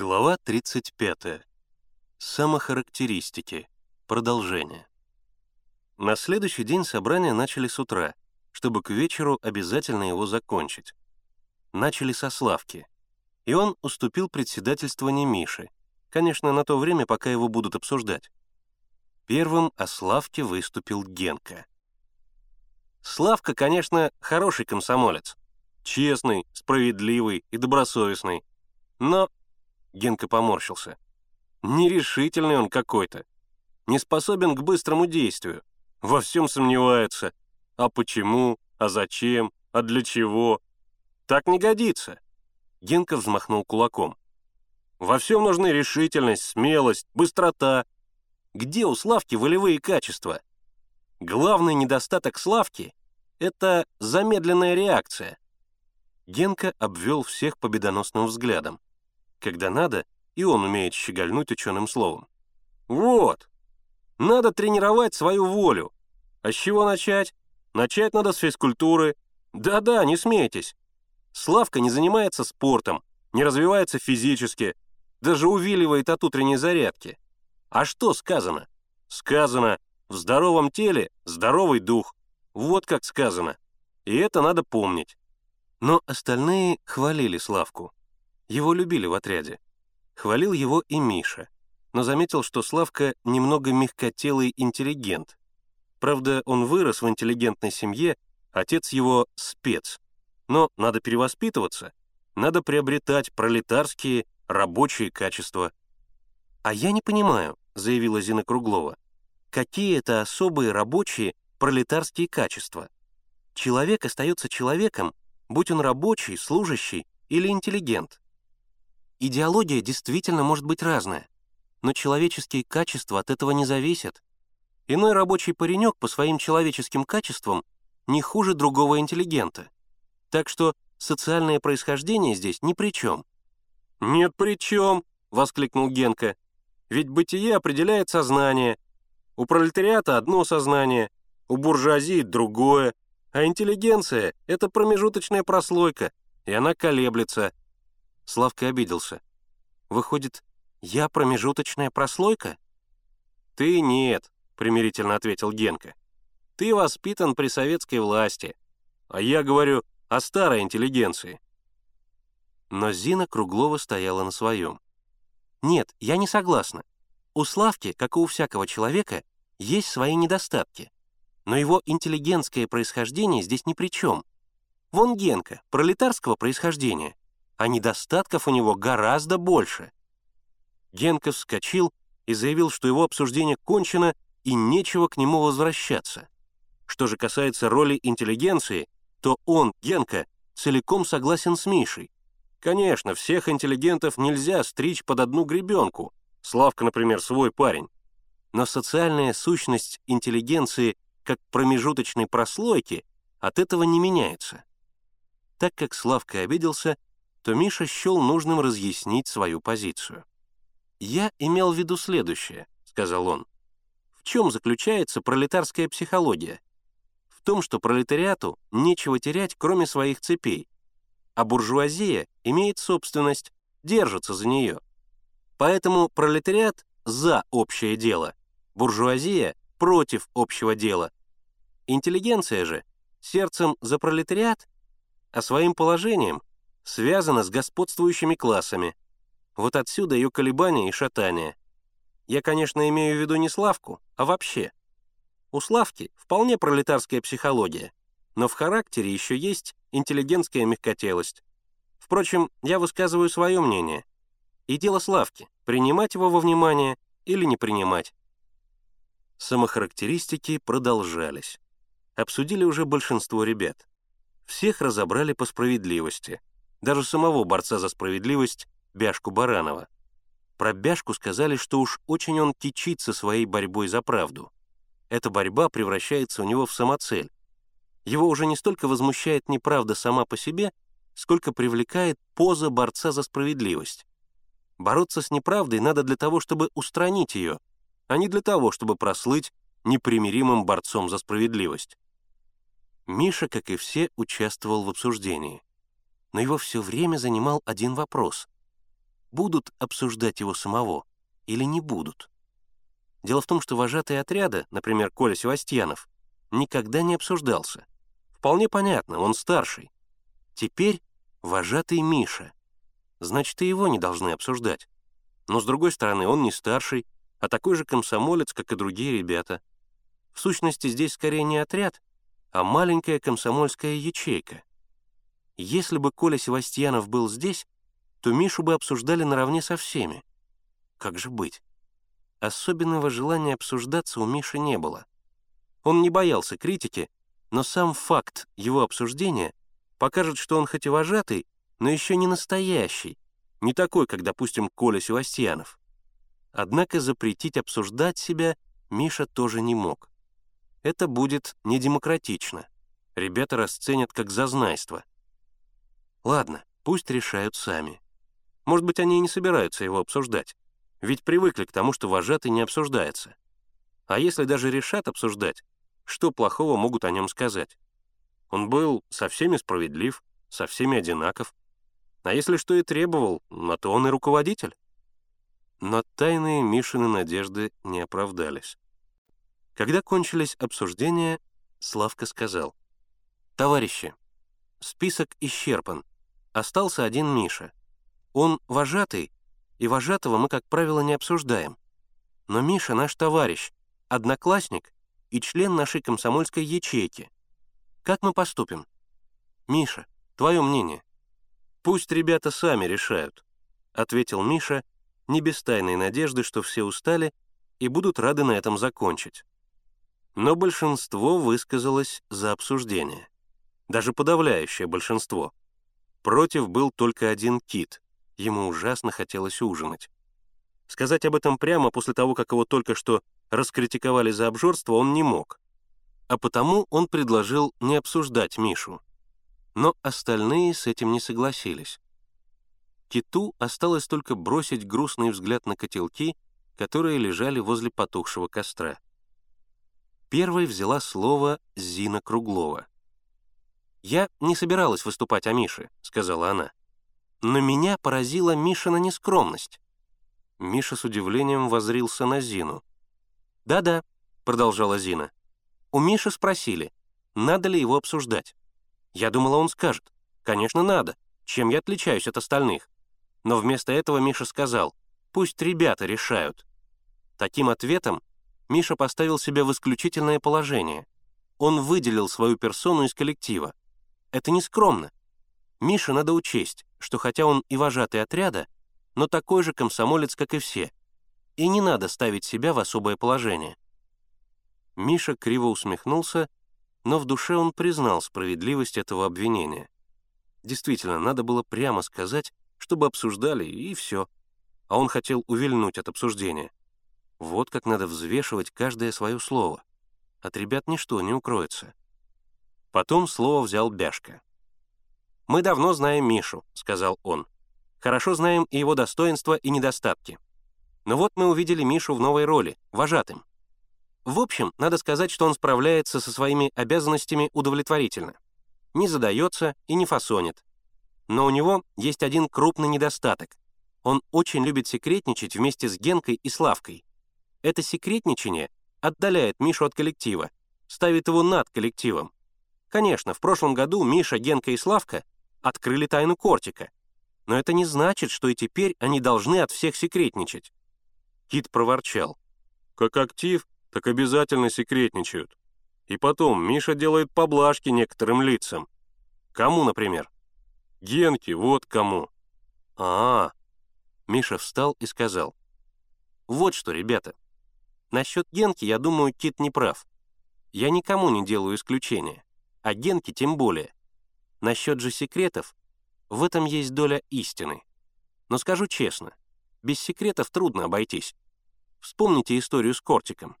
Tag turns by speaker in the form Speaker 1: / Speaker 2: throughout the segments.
Speaker 1: Глава 35. Самохарактеристики. Продолжение. На следующий день собрания начали с утра, чтобы к вечеру обязательно его закончить. Начали со Славки. И он уступил председательствование Мише, конечно, на то время, пока его будут обсуждать. Первым о Славке выступил Генка. Славка, конечно, хороший комсомолец. Честный, справедливый и добросовестный. Но Генка поморщился. Нерешительный он какой-то. Не способен к быстрому действию. Во всем сомневается. А почему? А зачем? А для чего? Так не годится. Генка взмахнул кулаком. Во всем нужны решительность, смелость, быстрота. Где у Славки волевые качества? Главный недостаток Славки — это замедленная реакция. Генка обвел всех победоносным взглядом. Когда надо, и он умеет щегольнуть ученым словом. Вот! Надо тренировать свою волю. А с чего начать? Начать надо с физкультуры. Да-да, не смейтесь. Славка не занимается спортом, не развивается физически, даже увиливает от утренней зарядки. А что сказано? Сказано, в здоровом теле здоровый дух. Вот как сказано. И это надо помнить. Но остальные хвалили Славку. Его любили в отряде. Хвалил его и Миша, но заметил, что Славка немного мягкотелый интеллигент. Правда, он вырос в интеллигентной семье, отец его — спец. Но надо перевоспитываться, надо приобретать пролетарские, рабочие качества. «А я не понимаю», — заявила Зина Круглова, «какие это особые рабочие пролетарские качества? Человек остается человеком, будь он рабочий, служащий или интеллигент. Идеология действительно может быть разная, но человеческие качества от этого не зависят. Иной рабочий паренек по своим человеческим качествам не хуже другого интеллигента. Так что социальное происхождение здесь ни при чем. «Нет при чем!» — воскликнул Генка. «Ведь бытие определяет сознание. У пролетариата одно сознание, у буржуазии другое, а интеллигенция — это промежуточная прослойка, и она колеблется. Славка обиделся. «Выходит, я промежуточная прослойка?» «Ты нет», — примирительно ответил Генка. «Ты воспитан при советской власти, а я говорю о старой интеллигенции». Но Зина Круглова стояла на своем. «Нет, я не согласна. У Славки, как и у всякого человека, есть свои недостатки. Но его интеллигентское происхождение здесь ни при чем. Вон Генка, пролетарского происхождения а недостатков у него гораздо больше. Генка вскочил и заявил, что его обсуждение кончено и нечего к нему возвращаться. Что же касается роли интеллигенции, то он, Генка, целиком согласен с Мишей. Конечно, всех интеллигентов нельзя стричь под одну гребенку. Славка, например, свой парень. Но социальная сущность интеллигенции как промежуточной прослойки от этого не меняется. Так как Славка обиделся, то Миша счел нужным разъяснить свою позицию. «Я имел в виду следующее», — сказал он. «В чем заключается пролетарская психология? В том, что пролетариату нечего терять, кроме своих цепей, а буржуазия имеет собственность, держится за нее. Поэтому пролетариат за общее дело, буржуазия против общего дела. Интеллигенция же сердцем за пролетариат, а своим положением связана с господствующими классами. Вот отсюда ее колебания и шатания. Я, конечно, имею в виду не Славку, а вообще. У Славки вполне пролетарская психология, но в характере еще есть интеллигентская мягкотелость. Впрочем, я высказываю свое мнение. И дело Славки — принимать его во внимание или не принимать. Самохарактеристики продолжались. Обсудили уже большинство ребят. Всех разобрали по справедливости — даже самого борца за справедливость Бяшку Баранова. Про Бяшку сказали, что уж очень он кичится своей борьбой за правду. Эта борьба превращается у него в самоцель. Его уже не столько возмущает неправда сама по себе, сколько привлекает поза борца за справедливость. Бороться с неправдой надо для того, чтобы устранить ее, а не для того, чтобы прослыть непримиримым борцом за справедливость. Миша, как и все, участвовал в обсуждении но его все время занимал один вопрос. будут обсуждать его самого или не будут. Дело в том, что вожатый отряда, например, Коля Севастьянов, никогда не обсуждался. Вполне понятно, он старший. Теперь вожатый Миша. Значит, и его не должны обсуждать. Но, с другой стороны, он не старший, а такой же комсомолец, как и другие ребята. В сущности, здесь скорее не отряд, а маленькая комсомольская ячейка. Если бы Коля Севастьянов был здесь, то Мишу бы обсуждали наравне со всеми. Как же быть? Особенного желания обсуждаться у Миши не было. Он не боялся критики, но сам факт его обсуждения покажет, что он хоть и вожатый, но еще не настоящий, не такой, как, допустим, Коля Севастьянов. Однако запретить обсуждать себя Миша тоже не мог. Это будет недемократично. Ребята расценят как зазнайство. Ладно, пусть решают сами. Может быть, они и не собираются его обсуждать, ведь привыкли к тому, что вожатый не обсуждается. А если даже решат обсуждать, что плохого могут о нем сказать? Он был со всеми справедлив, со всеми одинаков. А если что и требовал, на то он и руководитель. Но тайные Мишины надежды не оправдались. Когда кончились обсуждения, Славка сказал, «Товарищи, список исчерпан. Остался один Миша. Он вожатый, и вожатого мы, как правило, не обсуждаем. Но Миша наш товарищ, одноклассник и член нашей комсомольской ячейки. Как мы поступим? Миша, твое мнение?» «Пусть ребята сами решают», — ответил Миша, не без тайной надежды, что все устали и будут рады на этом закончить. Но большинство высказалось за обсуждение. Даже подавляющее большинство. Против был только один кит. Ему ужасно хотелось ужинать. Сказать об этом прямо после того, как его только что раскритиковали за обжорство, он не мог. А потому он предложил не обсуждать Мишу. Но остальные с этим не согласились. Киту осталось только бросить грустный взгляд на котелки, которые лежали возле потухшего костра. Первой взяла слово Зина Круглова. «Я не собиралась выступать о Мише», — сказала она. «Но меня поразила Мишина нескромность». Миша с удивлением возрился на Зину. «Да-да», — продолжала Зина. «У Миши спросили, надо ли его обсуждать. Я думала, он скажет. Конечно, надо. Чем я отличаюсь от остальных? Но вместо этого Миша сказал, пусть ребята решают. Таким ответом Миша поставил себя в исключительное положение. Он выделил свою персону из коллектива. Это не скромно. Мише надо учесть, что хотя он и вожатый отряда, но такой же комсомолец, как и все. И не надо ставить себя в особое положение. Миша криво усмехнулся но в душе он признал справедливость этого обвинения. Действительно, надо было прямо сказать, чтобы обсуждали, и все. А он хотел увильнуть от обсуждения. Вот как надо взвешивать каждое свое слово. От ребят ничто не укроется. Потом слово взял Бяшка. «Мы давно знаем Мишу», — сказал он. «Хорошо знаем и его достоинства, и недостатки. Но вот мы увидели Мишу в новой роли, вожатым. В общем, надо сказать, что он справляется со своими обязанностями удовлетворительно. Не задается и не фасонит. Но у него есть один крупный недостаток. Он очень любит секретничать вместе с Генкой и Славкой. Это секретничание отдаляет Мишу от коллектива, ставит его над коллективом. Конечно, в прошлом году Миша, Генка и Славка открыли тайну Кортика. Но это не значит, что и теперь они должны от всех секретничать. Кит проворчал. «Как актив, так обязательно секретничают. И потом, Миша делает поблажки некоторым лицам. Кому, например? Генке, вот кому. А, -а, а Миша встал и сказал. Вот что, ребята. Насчет Генки, я думаю, Кит не прав. Я никому не делаю исключения. А Генке тем более. Насчет же секретов, в этом есть доля истины. Но скажу честно, без секретов трудно обойтись. Вспомните историю с Кортиком.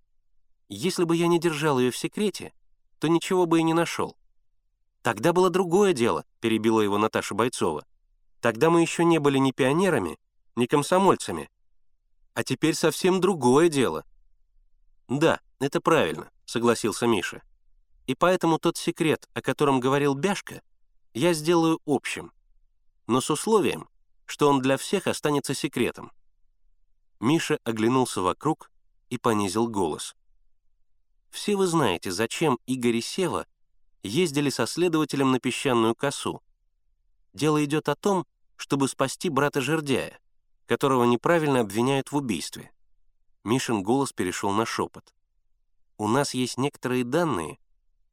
Speaker 1: Если бы я не держал ее в секрете, то ничего бы и не нашел. Тогда было другое дело, перебила его Наташа Бойцова. Тогда мы еще не были ни пионерами, ни комсомольцами. А теперь совсем другое дело. Да, это правильно, согласился Миша. И поэтому тот секрет, о котором говорил Бяшка, я сделаю общим. Но с условием, что он для всех останется секретом. Миша оглянулся вокруг и понизил голос. «Все вы знаете, зачем Игорь и Сева ездили со следователем на песчаную косу. Дело идет о том, чтобы спасти брата Жердяя, которого неправильно обвиняют в убийстве. Мишин голос перешел на шепот. «У нас есть некоторые данные,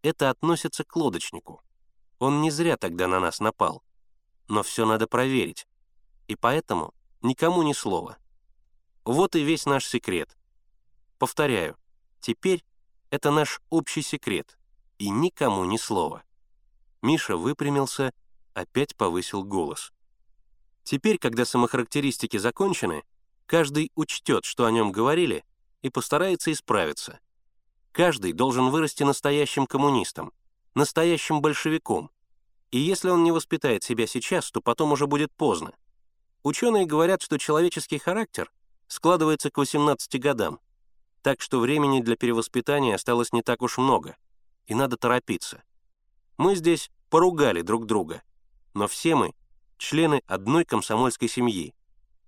Speaker 1: это относится к лодочнику. Он не зря тогда на нас напал. Но все надо проверить. И поэтому никому ни слова. Вот и весь наш секрет. Повторяю, теперь это наш общий секрет, и никому ни слова. Миша выпрямился, опять повысил голос. Теперь, когда самохарактеристики закончены, каждый учтет, что о нем говорили, и постарается исправиться. Каждый должен вырасти настоящим коммунистом, настоящим большевиком. И если он не воспитает себя сейчас, то потом уже будет поздно. Ученые говорят, что человеческий характер складывается к 18 годам, так что времени для перевоспитания осталось не так уж много, и надо торопиться. Мы здесь поругали друг друга, но все мы — члены одной комсомольской семьи,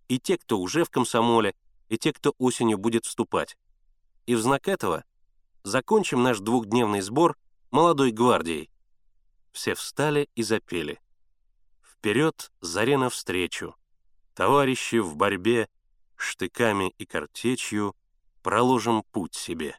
Speaker 1: и те, кто уже в комсомоле, и те, кто осенью будет вступать. И в знак этого закончим наш двухдневный сбор молодой гвардией. Все встали и запели. Вперед, заре навстречу, товарищи в борьбе, штыками и картечью проложим путь себе.